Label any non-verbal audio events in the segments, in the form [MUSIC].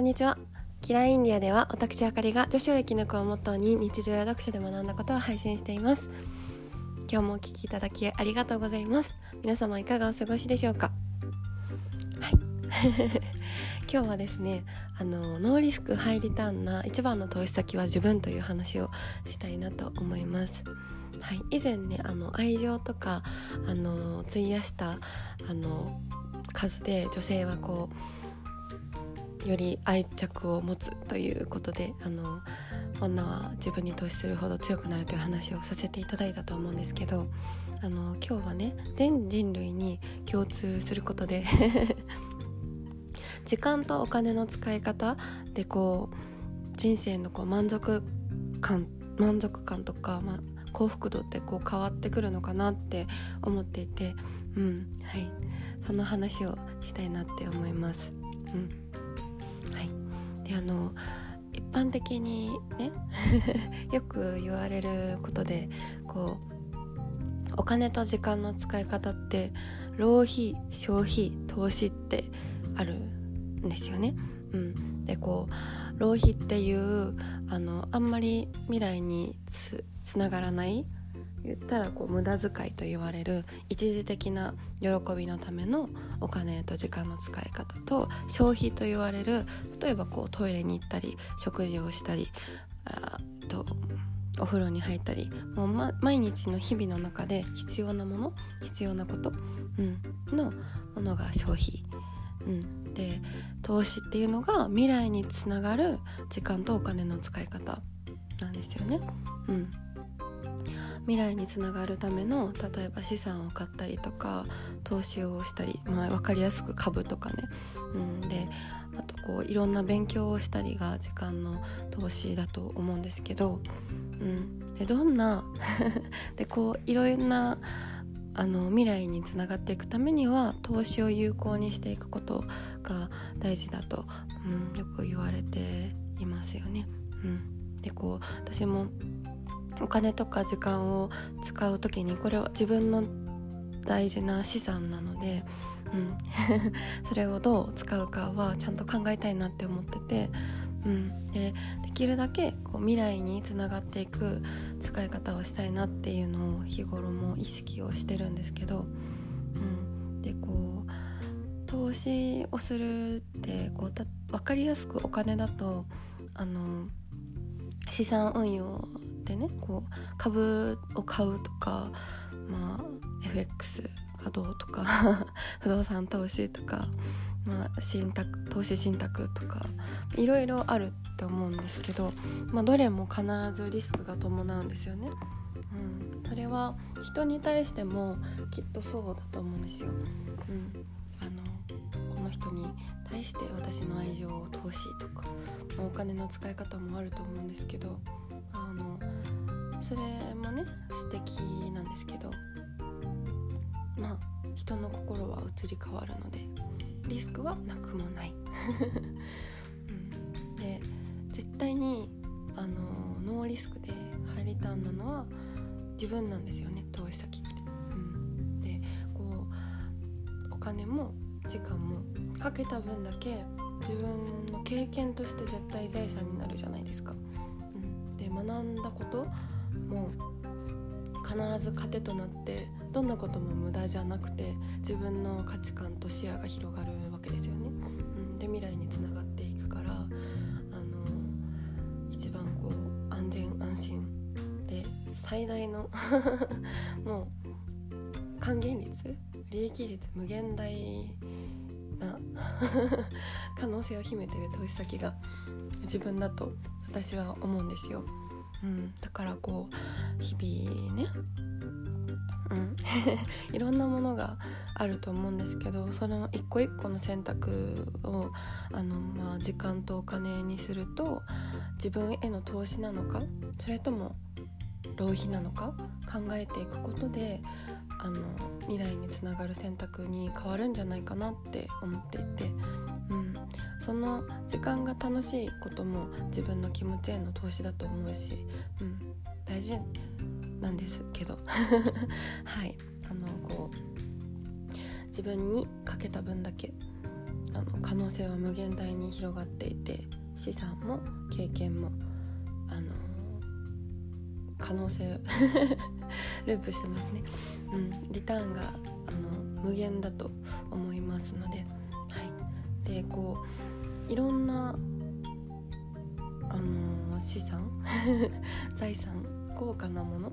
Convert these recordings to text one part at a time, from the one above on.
こんにちは。キラーインディアでは私あかりが女子を生き抜くをモットーに日常や読書で学んだことを配信しています。今日もお聴きいただきありがとうございます。皆様いかがお過ごしでしょうか？はい。[LAUGHS] 今日はですねあのノーリスクハイリターンな一番の投資先は自分という話をしたいなと思います。はい、以前ねあの愛情とかあの費やしたあの数で女性はこうより愛着を持つということであの女は自分に投資するほど強くなるという話をさせていただいたと思うんですけどあの今日はね全人類に共通することで [LAUGHS] 時間とお金の使い方でこう人生のこう満足感満足感とか、ま、幸福度ってこう変わってくるのかなって思っていて、うんはい、その話をしたいなって思います。うんはいであの一般的にね [LAUGHS] よく言われることでこうお金と時間の使い方って浪費消費投資ってあるんですよね。うん、でこう浪費っていうあのあんまり未来につつながらない言ったらこう無駄遣いと言われる一時的な喜びのためのお金と時間の使い方と消費と言われる例えばこうトイレに行ったり食事をしたりあとお風呂に入ったりもう、ま、毎日の日々の中で必要なもの必要なこと、うん、のものが消費、うん、で投資っていうのが未来につながる時間とお金の使い方なんですよね。うん未来につながるための例えば資産を買ったりとか投資をしたり、まあ、分かりやすく株とかね、うん、であとこういろんな勉強をしたりが時間の投資だと思うんですけど、うん、でどんな [LAUGHS] でこういろんなあの未来につながっていくためには投資を有効にしていくことが大事だと、うん、よく言われていますよね。うん、でこう私もお金とか時間を使う時にこれは自分の大事な資産なので、うん、[LAUGHS] それをどう使うかはちゃんと考えたいなって思ってて、うん、でできるだけこう未来につながっていく使い方をしたいなっていうのを日頃も意識をしてるんですけど、うん、でこう投資をするってこうた分かりやすくお金だとあの資産運用でねこう株を買うとか、まあ、FX がどうとか [LAUGHS] 不動産投資とか、まあ、信託投資信託とかいろいろあるって思うんですけど、まあ、どれも必ずリスクが伴うんですよね。うん、それは人に対してもきっとそうだと思うんですよ。うん、あのこの人に対して私の愛情を投資とか、まあ、お金の使い方もあると思うんですけどあのそれもね素敵なんですけどまあ人の心は移り変わるのでリスクはなくもない、[LAUGHS] うん、で絶対にあのノーリスクでハイリターンなのは自分なんですよね投資先って、うん、でこうお金も時間もかけた分だけ自分の経験として絶対財産になるじゃないですか、うん、で学んだことも必ず糧となってどんなことも無駄じゃなくて自分の価値観と視野が広がるわけですよね。うん、で未来につながっていくからあの一番こう安全安心で最大の [LAUGHS] もう還元率利益率無限大な [LAUGHS] 可能性を秘めてる投資先が自分だと私は思うんですよ。うん、だからこう日々ね、うん、[LAUGHS] いろんなものがあると思うんですけどその一個一個の選択をあの、まあ、時間とお金にすると自分への投資なのかそれとも浪費なのか考えていくことであの未来につながる選択に変わるんじゃないかなって思っていて、うん、その時間が楽しいことも自分の気持ちへの投資だと思うし、うん、大事なんですけど。[LAUGHS] はい。あのこう自分にかけた分だけあの可能性は無限大に広がっていて資産も経験もあの可能性 [LAUGHS] ループしてますね、うん、リターンがあの無限だと思いますので、でこういろんなあの資産？[LAUGHS] 財産？高価なもの？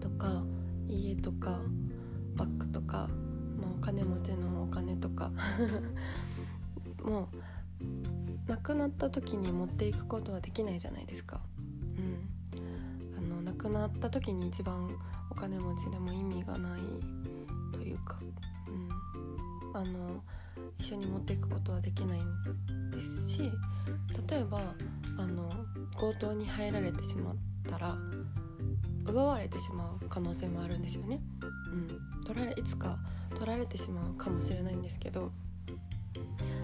とか家とかバッグとか、まあ、お金持ちのお金とか [LAUGHS] もう亡くなった時に持っていくことはできないじゃないですか。うん、あの亡くなった時に一番お金持ちでも意味がないというか、うん、あの一緒に持っていくことはできないんですし例えばあの強盗に入られてしまったら奪われてしまう可能性もあるんですよね。うん、取られいつか取られてしまうかもしれないんですけど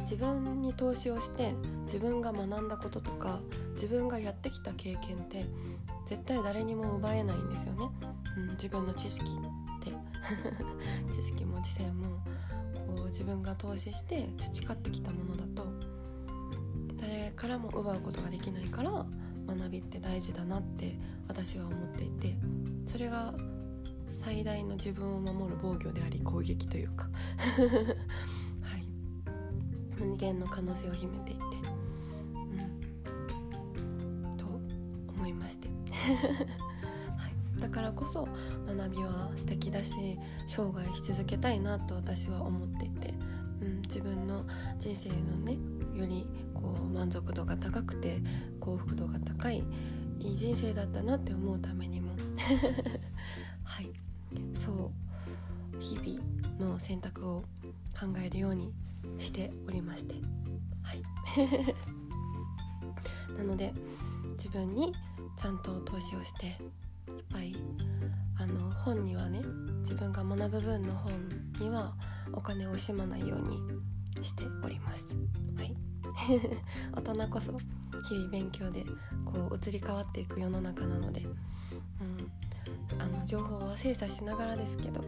自分に投資をして自分が学んだこととか自分がやってきた経験って絶対誰にも奪えないんですよね。うん、自分の知識って [LAUGHS] 知識も知性も自分が投資して培ってきたものだと誰からも奪うことができないから学びって大事だなって私は思っていてそれが最大の自分を守る防御であり攻撃というか。[LAUGHS] はい。人間の可能性を秘めていて。うん。と思いまして。[LAUGHS] だからこそ学びは素敵だし生涯し続けたいなと私は思っていて、うん、自分の人生のねよりこう満足度が高くて幸福度が高いいい人生だったなって思うためにも。[LAUGHS] はい。そう。日々の選択を考えるようにしておりまして。はい。[LAUGHS] なので自分にちゃんと投資をしてぱいあの本にはね自分が学ぶ分の本にはお金を惜しまないようにしております。はい。[LAUGHS] 大人こそ日々勉強でこう移り変わっていく世の中なので、うん、あの情報は精査しながらですけど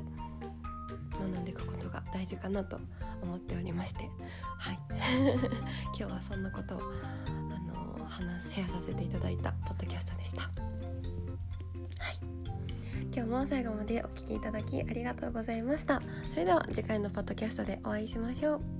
学んでいくことが大事かなと思っておりまして、はい、[LAUGHS] 今日はそんなことをあの話シェアさせていただいたポッドキャスト今日も最後までお聴きいただきありがとうございました。それでは次回のポッドキャストでお会いしましょう。